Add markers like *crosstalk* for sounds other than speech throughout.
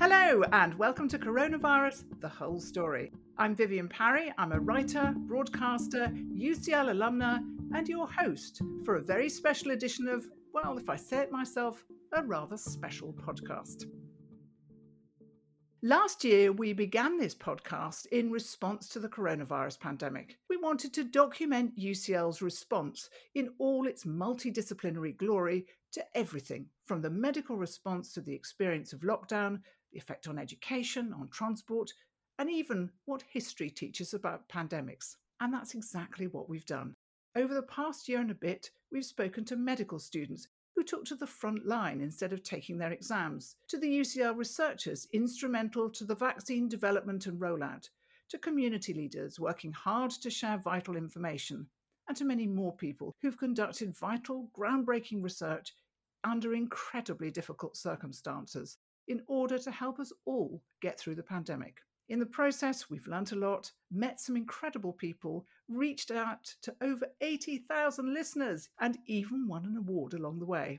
Hello, and welcome to Coronavirus The Whole Story. I'm Vivienne Parry. I'm a writer, broadcaster, UCL alumna, and your host for a very special edition of, well, if I say it myself, a rather special podcast. Last year, we began this podcast in response to the coronavirus pandemic. We wanted to document UCL's response in all its multidisciplinary glory to everything from the medical response to the experience of lockdown, the effect on education, on transport, and even what history teaches about pandemics. And that's exactly what we've done. Over the past year and a bit, we've spoken to medical students who took to the front line instead of taking their exams, to the UCL researchers instrumental to the vaccine development and rollout, to community leaders working hard to share vital information, and to many more people who've conducted vital, groundbreaking research under incredibly difficult circumstances in order to help us all get through the pandemic. In the process, we've learnt a lot, met some incredible people, reached out to over 80,000 listeners, and even won an award along the way.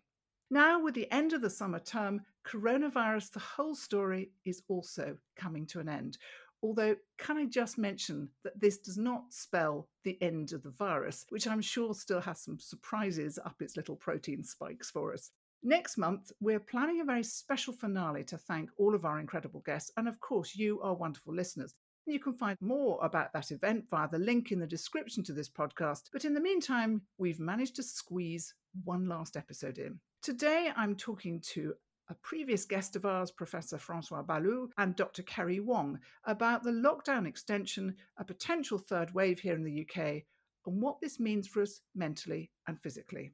Now, with the end of the summer term, coronavirus, the whole story, is also coming to an end. Although, can I just mention that this does not spell the end of the virus, which I'm sure still has some surprises up its little protein spikes for us. Next month, we're planning a very special finale to thank all of our incredible guests and, of course, you, our wonderful listeners. You can find more about that event via the link in the description to this podcast. But in the meantime, we've managed to squeeze one last episode in. Today, I'm talking to a previous guest of ours, Professor Francois Balloux, and Dr. Keri Wong, about the lockdown extension, a potential third wave here in the UK, and what this means for us mentally and physically.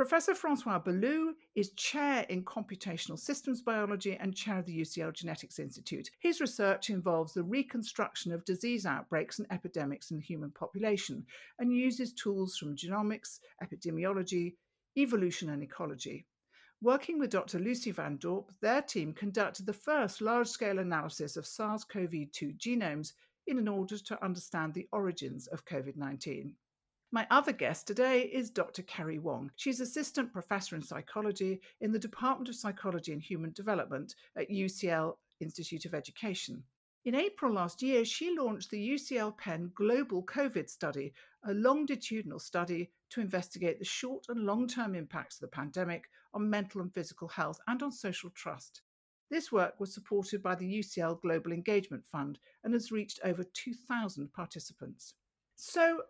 Professor Francois Balloux is chair in computational systems biology and chair of the UCL Genetics Institute. His research involves the reconstruction of disease outbreaks and epidemics in the human population and uses tools from genomics, epidemiology, evolution, and ecology. Working with Dr. Lucy Van Dorp, their team conducted the first large scale analysis of SARS CoV 2 genomes in an order to understand the origins of COVID 19. My other guest today is Dr. Keri Wong. She's Assistant Professor in Psychology in the Department of Psychology and Human Development at UCL Institute of Education. In April last year, she launched the UCL Penn Global COVID Study, a longitudinal study to investigate the short and long term impacts of the pandemic on mental and physical health and on social trust. This work was supported by the UCL Global Engagement Fund and has reached over 2,000 participants. So,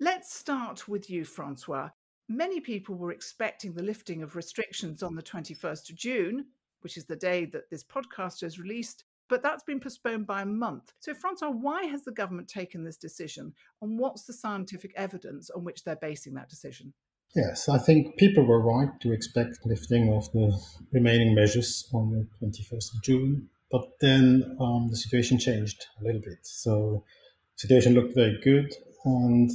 Let's start with you, Francois. Many people were expecting the lifting of restrictions on the 21st of June, which is the day that this podcast is released, but that's been postponed by a month. So, Francois, why has the government taken this decision, and what's the scientific evidence on which they're basing that decision? Yes, I think people were right to expect lifting of the remaining measures on the 21st of June, but then um, the situation changed a little bit. So, situation looked very good, and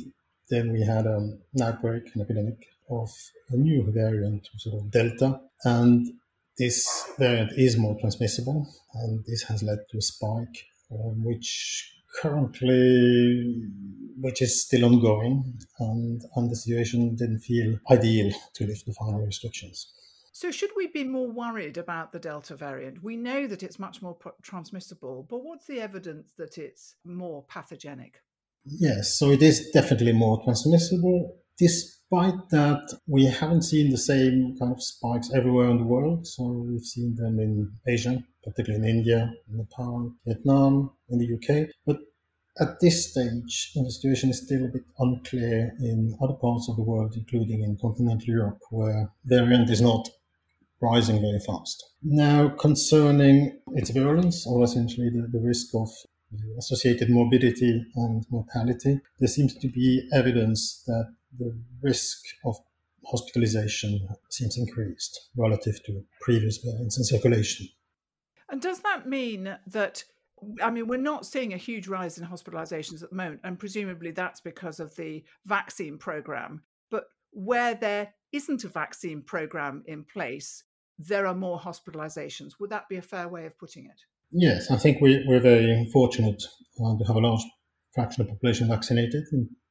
then we had um, an outbreak, an epidemic of a new variant, sort of Delta, and this variant is more transmissible, and this has led to a spike, um, which currently, which is still ongoing, and, and the situation didn't feel ideal to lift the final restrictions. So, should we be more worried about the Delta variant? We know that it's much more transmissible, but what's the evidence that it's more pathogenic? Yes, so it is definitely more transmissible. Despite that, we haven't seen the same kind of spikes everywhere in the world. So we've seen them in Asia, particularly in India, Nepal, Vietnam, in the UK. But at this stage, the situation is still a bit unclear in other parts of the world, including in continental Europe, where variant is not rising very fast. Now, concerning its virulence, or essentially the, the risk of associated morbidity and mortality, there seems to be evidence that the risk of hospitalization seems increased relative to previous variants in circulation. And does that mean that? I mean, we're not seeing a huge rise in hospitalizations at the moment, and presumably that's because of the vaccine program. But where there isn't a vaccine program in place, there are more hospitalizations. Would that be a fair way of putting it? Yes, I think we, we're very fortunate uh, to have a large fraction of the population vaccinated,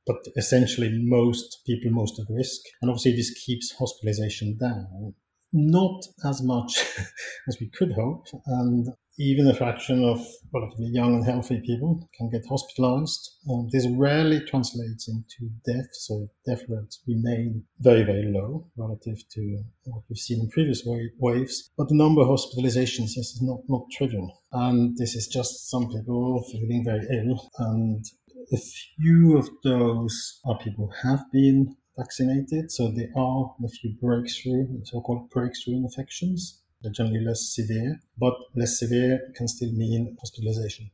but essentially most people most at risk. And obviously, this keeps hospitalization down. Not as much *laughs* as we could hope. And even a fraction of relatively young and healthy people can get hospitalized. Um, this rarely translates into death, so death rates remain very, very low relative to what we've seen in previous waves. But the number of hospitalizations yes, is not, not trivial. And this is just some people feeling very ill. And a few of those are people who have been vaccinated, so there are a few breakthrough, so-called breakthrough infections they're generally less severe, but less severe can still mean hospitalization.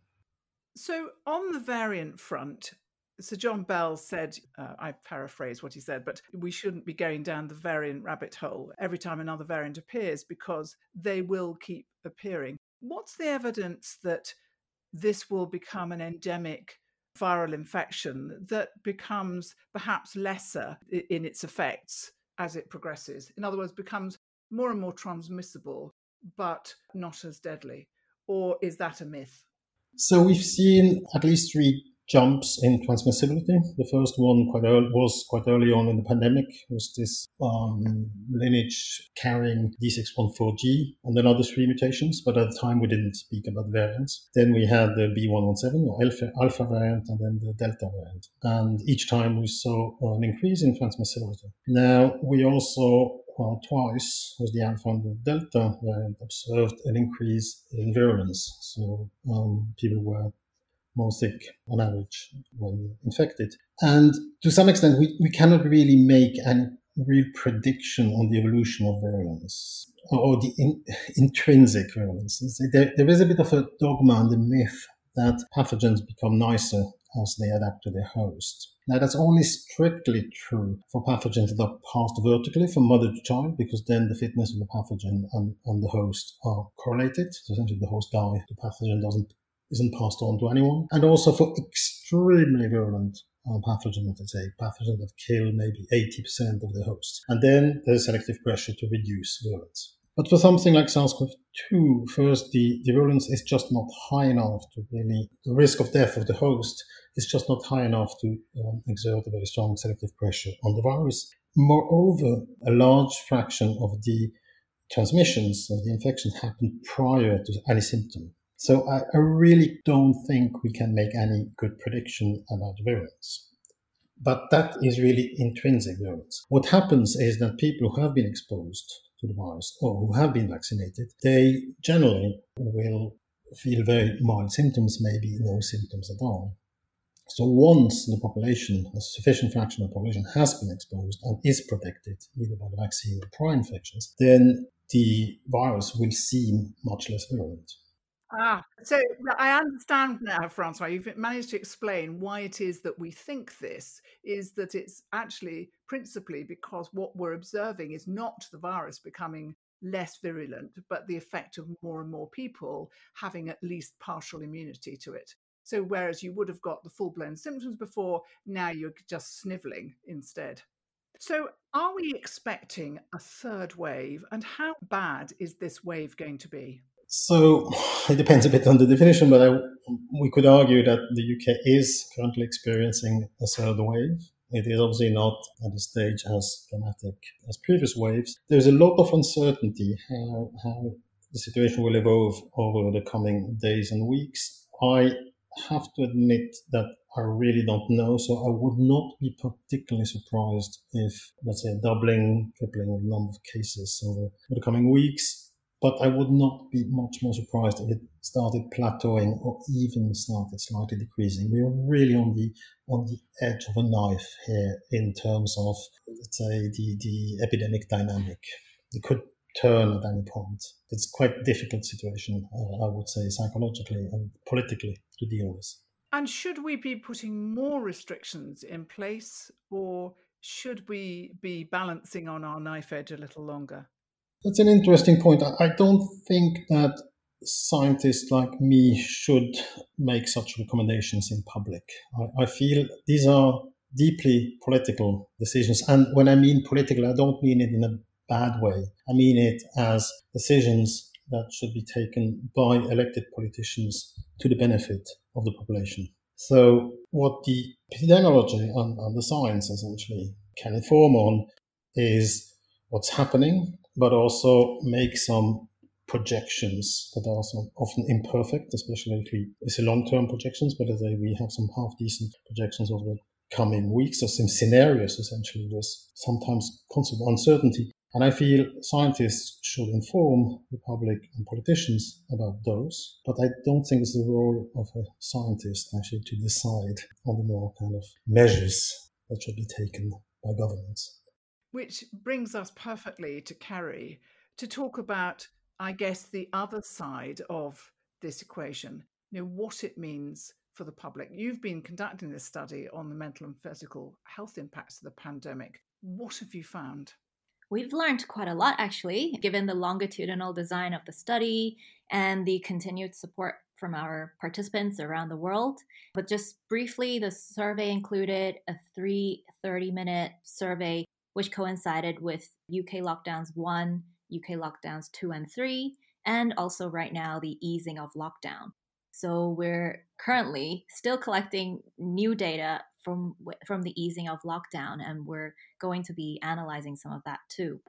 So, on the variant front, Sir John Bell said, uh, I paraphrase what he said, but we shouldn't be going down the variant rabbit hole every time another variant appears because they will keep appearing. What's the evidence that this will become an endemic viral infection that becomes perhaps lesser in its effects as it progresses? In other words, becomes more and more transmissible, but not as deadly? Or is that a myth? So we've seen at least three jumps in transmissibility. The first one quite early, was quite early on in the pandemic, was this um, lineage carrying D614G and then other three mutations, but at the time we didn't speak about variants. Then we had the B117 or alpha, alpha variant and then the Delta variant. And each time we saw an increase in transmissibility. Now we also uh, twice with the alpha and the delta variant observed an increase in virulence. So um, people were more sick on average when infected. And to some extent, we, we cannot really make any real prediction on the evolution of virulence or the in, intrinsic virulence. There, there is a bit of a dogma and a myth that pathogens become nicer as they adapt to their host. Now, that's only strictly true for pathogens that are passed vertically from mother to child, because then the fitness of the pathogen and, and the host are correlated. So essentially, the host dies, the pathogen doesn't isn't passed on to anyone. And also for extremely virulent uh, pathogens, let's say pathogens that kill maybe 80% of the host. And then there's selective pressure to reduce virulence. But for something like SARS-CoV-2, first, the, the virulence is just not high enough to really, the risk of death of the host is just not high enough to um, exert a very strong selective pressure on the virus. Moreover, a large fraction of the transmissions of the infections happen prior to any symptom. So I, I really don't think we can make any good prediction about virulence. But that is really intrinsic virulence. What happens is that people who have been exposed to the virus or who have been vaccinated, they generally will feel very mild symptoms, maybe no symptoms at all. So once the population, a sufficient fraction of the population has been exposed and is protected either by the vaccine or prior infections, then the virus will seem much less virulent. Ah, so I understand now, Francois. You've managed to explain why it is that we think this is that it's actually principally because what we're observing is not the virus becoming less virulent, but the effect of more and more people having at least partial immunity to it. So, whereas you would have got the full blown symptoms before, now you're just sniveling instead. So, are we expecting a third wave, and how bad is this wave going to be? So *sighs* it depends a bit on the definition, but I, we could argue that the UK is currently experiencing a third wave. It is obviously not at this stage as dramatic as previous waves. There's a lot of uncertainty how, how the situation will evolve over the coming days and weeks. I have to admit that I really don't know, so I would not be particularly surprised if, let's say, doubling, tripling the number of cases over the coming weeks but I would not be much more surprised if it started plateauing or even started slightly decreasing. We are really on the on the edge of a knife here in terms of let's say the, the epidemic dynamic. It could turn at any point. It's quite a difficult situation, uh, I would say, psychologically and politically to deal with. And should we be putting more restrictions in place, or should we be balancing on our knife edge a little longer? That's an interesting point. I don't think that scientists like me should make such recommendations in public. I, I, feel these are deeply political decisions. And when I mean political, I don't mean it in a bad way. I mean it as decisions that should be taken by elected politicians to the benefit of the population. So, what the epidemiology and, and the science essentially can inform on is what's happening but also make some projections that are often imperfect, especially if it's long-term projections, but if we have some half-decent projections of the coming weeks or some scenarios essentially there's sometimes constant uncertainty. And i feel scientists should inform the public and politicians about those but i don't think it's the role of a scientist actually to decide on the more kind of measures that should be taken by governments which brings us perfectly to Keri to talk about i guess the other side of this equation you know what it means for the public. You've been conducting this study on the mental and physical health impacts of the pandemic. What have you found? We've learned quite a lot actually, given the longitudinal design of the study and the continued support from our participants around the world. But just briefly, the survey included a three 30 minute survey, which coincided with UK lockdowns 1, UK lockdowns 2 and 3, and also right now the easing of lockdown. So we're currently still collecting new data from from the easing of lockdown, and we're going to be analyzing some of that too.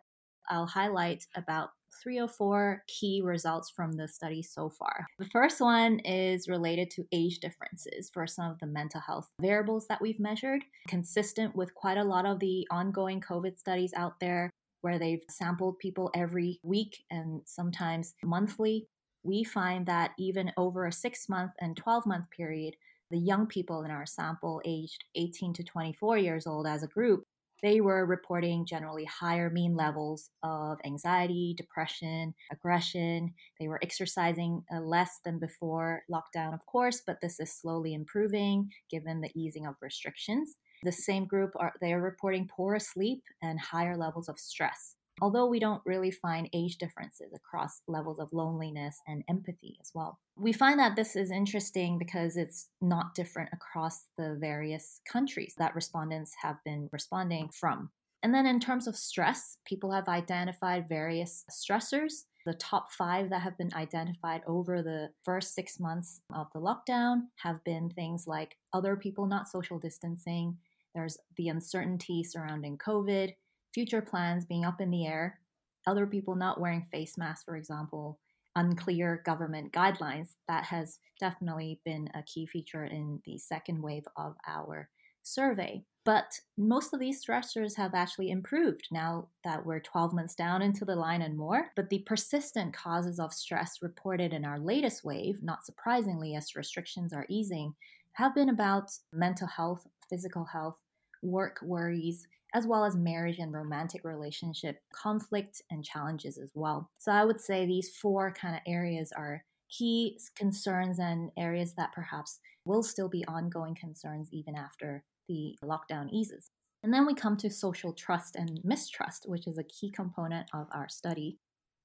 I'll highlight about three or four key results from the study so far. The first one is related to age differences for some of the mental health variables that we've measured, consistent with quite a lot of the ongoing COVID studies out there where they've sampled people every week and sometimes monthly we find that even over a six month and 12 month period, the young people in our sample aged 18 to 24 years old as a group, they were reporting generally higher mean levels of anxiety, depression, aggression. They were exercising uh, less than before lockdown, of course, but this is slowly improving given the easing of restrictions. The same group are they are reporting poorer sleep and higher levels of stress although we don't really find age differences across levels of loneliness and empathy as well. We find that this is interesting because it's not different across the various countries that respondents have been responding from. And then, in terms of stress, people have identified various stressors. The top five that have been identified over the first six months of the lockdown have been things like other people not social distancing, there's the uncertainty surrounding COVID, future plans being up in the air, other people not wearing face masks, for example, unclear government guidelines, that has definitely been a key feature in the second wave of our survey. But most of these stressors have actually improved now that we're 12 months down into the line and more. But the persistent causes of stress reported in our latest wave, not surprisingly, as restrictions are easing, have been about mental health, physical health, work worries, as well as marriage and romantic relationship conflict and challenges as well. So I would say these four kind of areas are key concerns and areas that perhaps will still be ongoing concerns even after the lockdown eases. And then we come to social trust and mistrust, which is a key component of our study.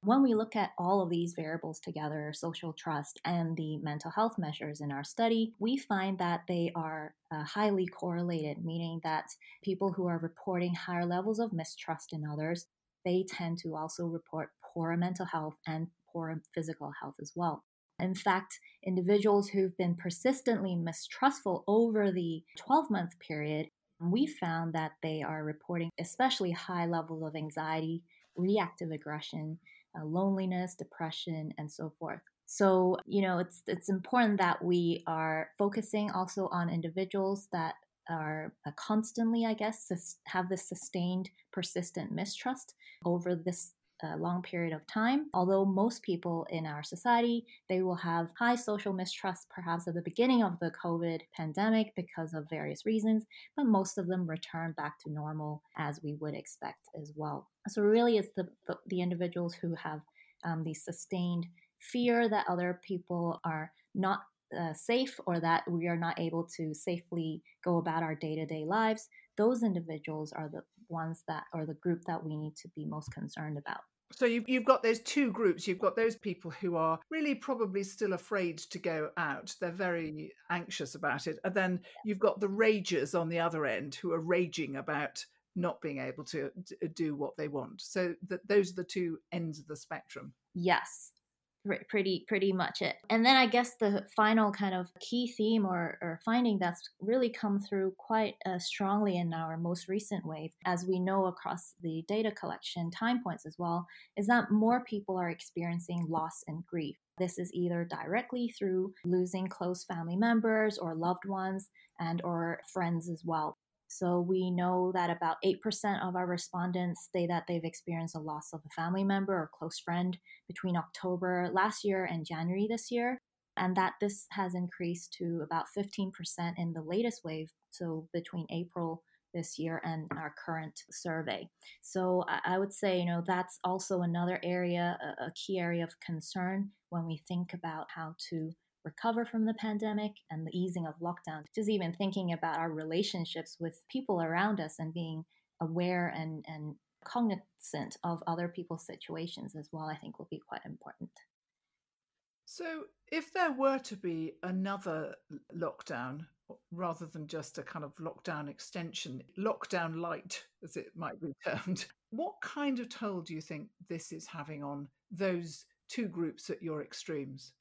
When we look at all of these variables together, social trust and the mental health measures in our study, we find that they are uh, highly correlated, meaning that people who are reporting higher levels of mistrust in others, they tend to also report poorer mental health and poor physical health as well. In fact, individuals who've been persistently mistrustful over the 12 month period, we found that they are reporting especially high levels of anxiety, reactive aggression, uh, loneliness, depression, and so forth. So, you know, it's it's important that we are focusing also on individuals that are uh, constantly, I guess, have this sustained, persistent mistrust over this uh, long period of time. Although most people in our society, they will have high social mistrust perhaps at the beginning of the COVID pandemic because of various reasons, but most of them return back to normal as we would expect as well. So really, it's the the, individuals who have um, the sustained fear that other people are not uh, safe or that we are not able to safely go about our day to day lives, those individuals are the ones that, are the group that we need to be most concerned about. So you've, you've got those two groups. You've got those people who are really probably still afraid to go out. They're very anxious about it. And then you've got the ragers on the other end who are raging about not being able to do what they want. So that those are the two ends of the spectrum. Yes. Pretty pretty much it. And then i guess the final kind of key theme or, or finding that's really come through quite uh, strongly in our most recent wave as we know across the data collection time points as well is that more people are experiencing loss and grief. This is either directly through losing close family members or loved ones and or friends as well so we know that about 8% of our respondents say that they've experienced a loss of a family member or close friend between October last year and January this year. And that this has increased to about 15% in the latest wave, so between April this year and our current survey. So I would say, you know, that's also another area, a key area of concern when we think about how to recover from the pandemic and the easing of lockdown, just even thinking about our relationships with people around us and being aware and, and cognizant of other people's situations as well, I think will be quite important. So, if there were to be another lockdown, rather than just a kind of lockdown extension, lockdown light, as it might be termed, *laughs* what kind of toll do you think this is having on those two groups at your extremes?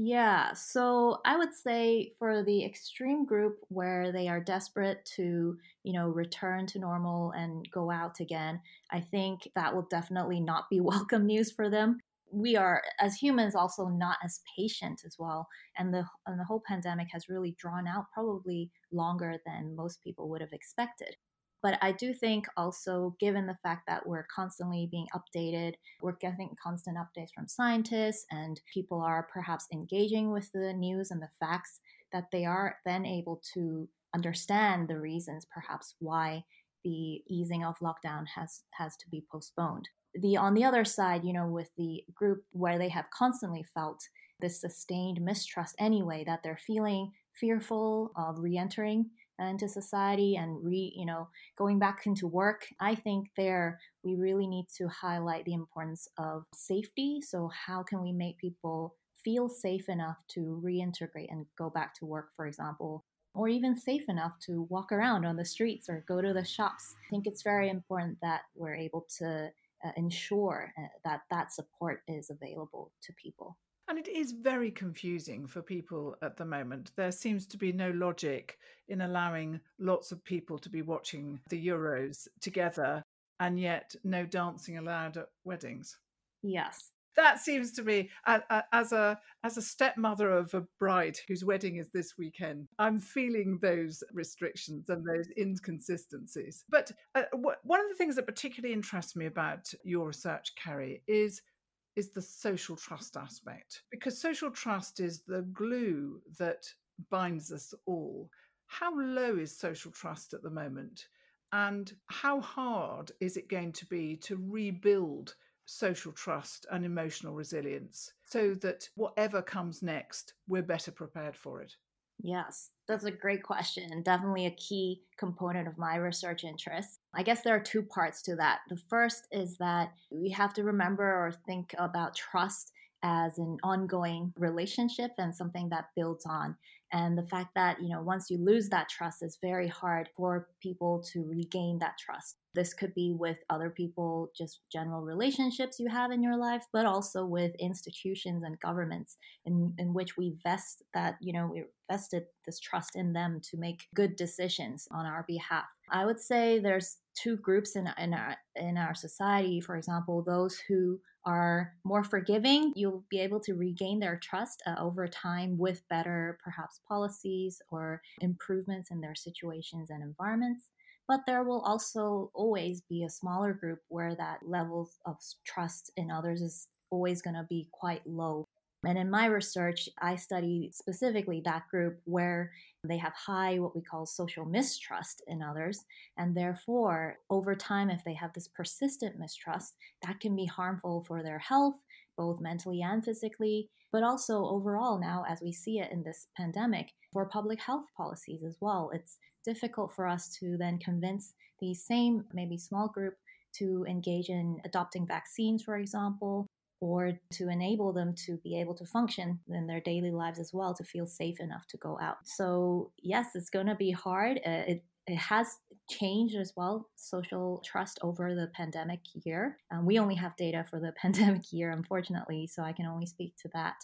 Yeah, so I would say for the extreme group where they are desperate to, you know, return to normal and go out again, I think that will definitely not be *laughs* welcome news for them. We are as humans also not as patient as well, and the and the whole pandemic has really drawn out probably longer than most people would have expected. But I do think also, given the fact that we're constantly being updated, we're getting constant updates from scientists, and people are perhaps engaging with the news and the facts, that they are then able to understand the reasons perhaps why the easing of lockdown has has to be postponed. The on the other side, you know, with the group where they have constantly felt this sustained mistrust anyway, that they're feeling fearful of re-entering into society and re you know going back into work i think there we really need to highlight the importance of safety. So how can we make people feel safe enough to reintegrate and go back to work for example or even safe enough to walk around on the streets or go to the shops? I think it's very important that we're able to uh, ensure uh, that that support is available to people and it is very confusing for people at the moment. There seems to be no logic in allowing lots of people to be watching the Euros together and yet no dancing allowed at weddings. Yes. That seems to me, as a as a stepmother of a bride whose wedding is this weekend, I'm feeling those restrictions and those inconsistencies. But uh, one of the things that particularly interests me about your research, Keri, is is the social trust aspect because social trust is the glue that binds us all. How low is social trust at the moment? And how hard is it going to be to rebuild social trust and emotional resilience so that whatever comes next, we're better prepared for it? Yes, that's a great question definitely a key component of my research interest. I guess there are two parts to that. The first is that we have to remember or think about trust as an ongoing relationship and something that builds on. And the fact that you know once you lose that trust it's very hard for people to regain that trust. This could be with other people just general relationships you have in your life but also with institutions and governments in, in which we vest that you know we vested this trust in them to make good decisions on our behalf. I would say there's two groups in, in our in our society for example those who are more forgiving, you'll be able to regain their trust uh, over time with better, perhaps, policies or improvements in their situations and environments. But there will also always be a smaller group where that level of trust in others is always going to be quite low. And in my research, I study specifically that group where they have high, what we call social mistrust in others. And therefore, over time, if they have this persistent mistrust, that can be harmful for their health, both mentally and physically, but also overall now, as we see it in this pandemic, for public health policies as well. It's difficult for us to then convince the same, maybe small group to engage in adopting vaccines, for example, or to enable them to be able to function in their daily lives as well to feel safe enough to go out. So, yes, it's going to be hard. Uh, it, it has changed as well social trust over the pandemic year. Um, we only have data for the *laughs* pandemic year, unfortunately, so I can only speak to that.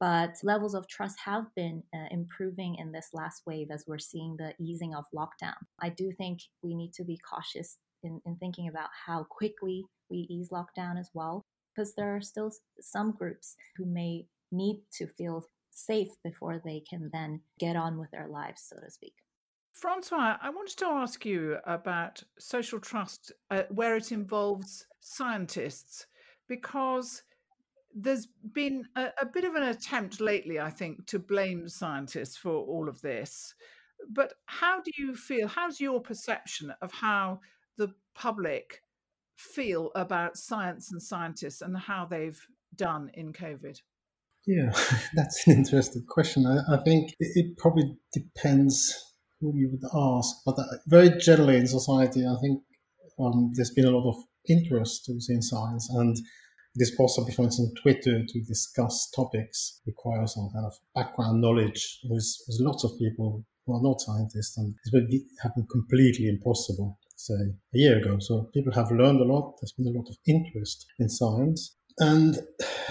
But levels of trust have been uh, improving in this last wave as we're seeing the easing of lockdown. I do think we need to be cautious in, in thinking about how quickly we ease lockdown as well, because there are still some groups who may need to feel safe before they can then get on with their lives, so to speak. Francois, I wanted to ask you about social trust uh, where it involves scientists, because there's been a, a, bit of an attempt lately, I think, to blame scientists for all of this. But how do you feel? How's your perception of how the public feel about science and scientists and how they've done in COVID? Yeah, *laughs* that's an interesting question. I, I think it probably depends who you would ask, but uh, very generally in society, I think um, there's been a lot of interest in science, and it is possible, for instance, Twitter to discuss topics requires some kind of background knowledge. There's lots of people who are not scientists, and it would have been completely impossible, say, a year ago. So people have learned a lot. There's been a lot of interest in science, and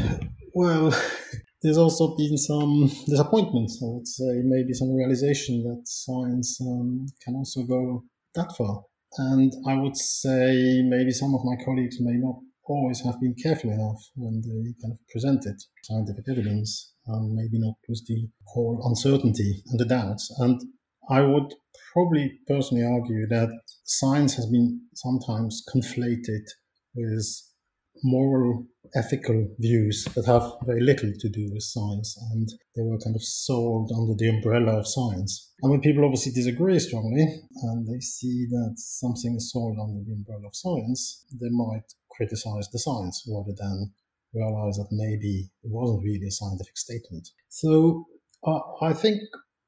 *sighs* well, *laughs* there's also been some disappointments, I would say, maybe some realization that science um, can also go that far. And I would say maybe some of my colleagues may not always have been careful enough when they kind of presented scientific evidence, and maybe not with the whole uncertainty and the doubts. And I would probably personally argue that science has been sometimes conflated with moral, ethical views that have very little to do with science, and they were kind of sold under the umbrella of science. I mean, people obviously disagree strongly, and they see that something is sold under the umbrella of science, they might criticize the science rather than realize that maybe it wasn't really a scientific statement. So uh, I think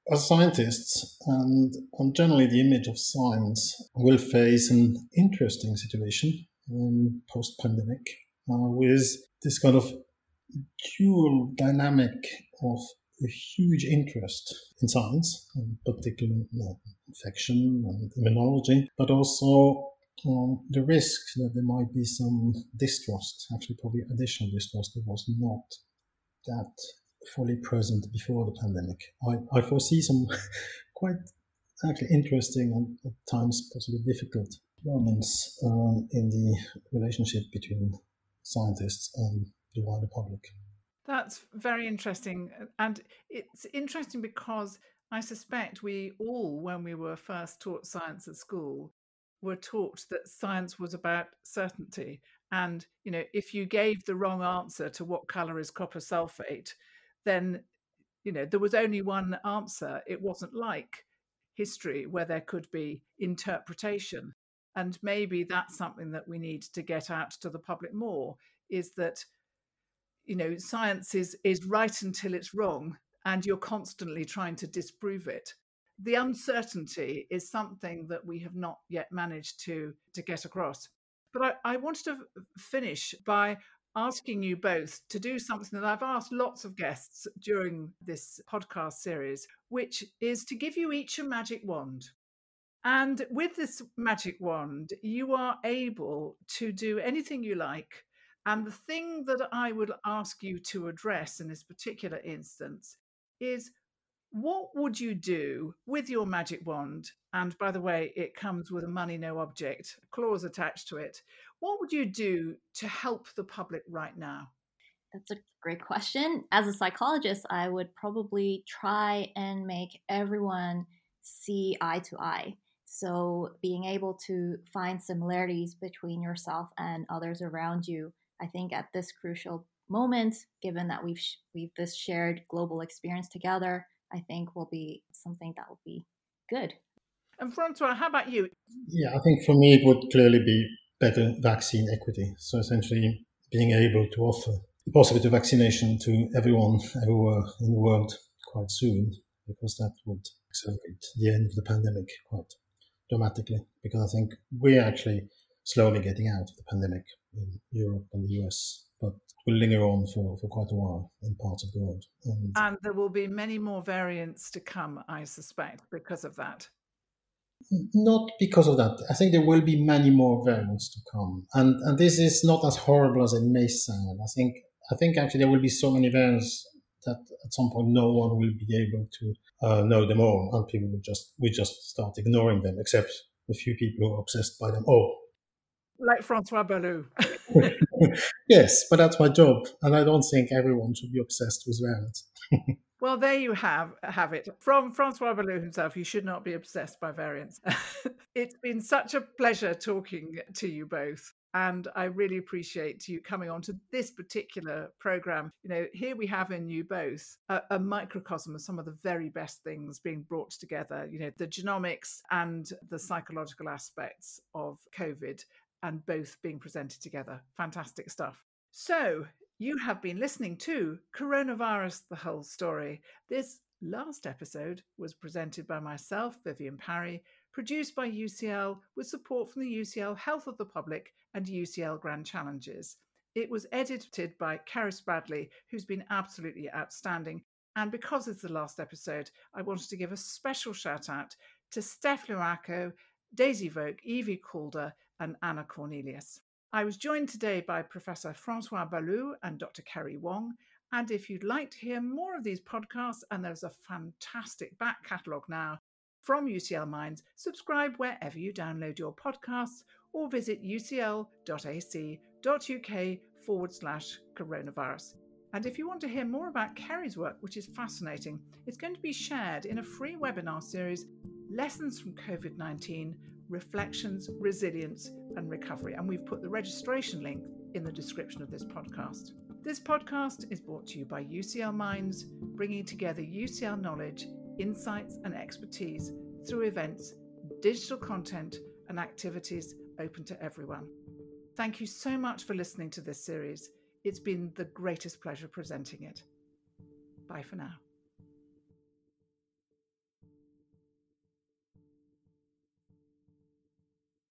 as scientists and, generally the image of science will face an interesting situation um, post pandemic uh, with this kind of dual dynamic of a huge interest in science, in particular uh, infection and immunology, but also um, the risk that there might be some distrust, actually, probably additional distrust that was not that fully present before the pandemic. I, I foresee some *laughs* quite actually interesting and at times possibly difficult moments um, in the relationship between scientists and the wider public. That's very interesting. And it's interesting because I suspect we all, when we were first taught science at school, were taught that science was about certainty. And, you know, if you gave the wrong answer to what color is copper sulfate, then, you know, there was only mm. one answer. It wasn't like history where there could be interpretation. And maybe that's something that we need to get out to the public more is that you know science is is right until it's wrong and you're constantly trying to disprove it. The uncertainty is something that we have not yet managed to to get across. But I, I wanted to finish by asking you both to do something that I've asked lots of guests during this podcast series, which is to give you each a magic wand. And with this magic wand, you are able to do anything you like. And the thing that I would ask you to address in this particular instance is what would you do with your magic wand? And by the way, it comes with a money no object clause attached to it. What would you do to help the public right now? That's a great question. As a psychologist, I would probably try and make everyone see eye to eye so, being able to find similarities between yourself and others around you, I think at this crucial moment, given that we've sh- we've this shared global experience together, I think will be something that will be good. And Francois, how about you? Yeah, I think for me it would clearly be better vaccine equity. So essentially, being able to offer the possibility of vaccination to everyone everywhere in the world quite soon, because that would accelerate the end of the pandemic quite dramatically because I think we're actually slowly getting out of the pandemic in Europe and the US, but will linger on for, for quite a while in parts of the world. And, and there will be many more variants to come, I suspect, because of that. Not because of that. I think there will be many more variants to come, and and this is not as horrible as it may sound. I think I think actually there will be so many variants that at some point no one will be able to uh, know them all, and people will just we just start ignoring them, except a few people who are obsessed by them all. Like Francois Balloux. *laughs* yes, but that's my job, and I don't think everyone should be obsessed with variants. *laughs* Well, there you have have it from Francois Balloux himself. You should not be obsessed by variants. *laughs* it's been such a pleasure talking to you both. And I really appreciate you coming on to this particular program. You know, here we have in you both a, a, microcosm of some of the very best things being brought together, you know, the genomics and the psychological aspects of COVID, and both being presented together. Fantastic stuff. So, you have been listening to Coronavirus The Whole Story. This last episode was presented by myself, Vivienne Parry, produced by UCL with support from the UCL Health of the Public and UCL Grand Challenges. It was edited by Caris Bradley, who's been absolutely outstanding. And because it's the last episode, I wanted to give a special shout out to Steph Luaco, Daisy Vogt, Evie Calder, and Anna Cornelius. I was joined today by Professor Francois Balloux and Dr. Keri Wong. And if you'd like to hear more of these podcasts, and there's a fantastic back catalogue now from UCL Minds, subscribe wherever you download your podcasts or visit ucl.ac.uk forward slash coronavirus. And if you want to hear more about Keri's work, which is fascinating, it's going to be shared in a free webinar series Lessons from COVID 19 Reflections, Resilience and Recovery. And we've put the registration link in the description of this podcast. This podcast is brought to you by UCL Minds, bringing together UCL knowledge, insights, and expertise through events, digital content, and activities open to everyone. Thank you so much for listening to this series. It's been the greatest pleasure presenting it. Bye for now.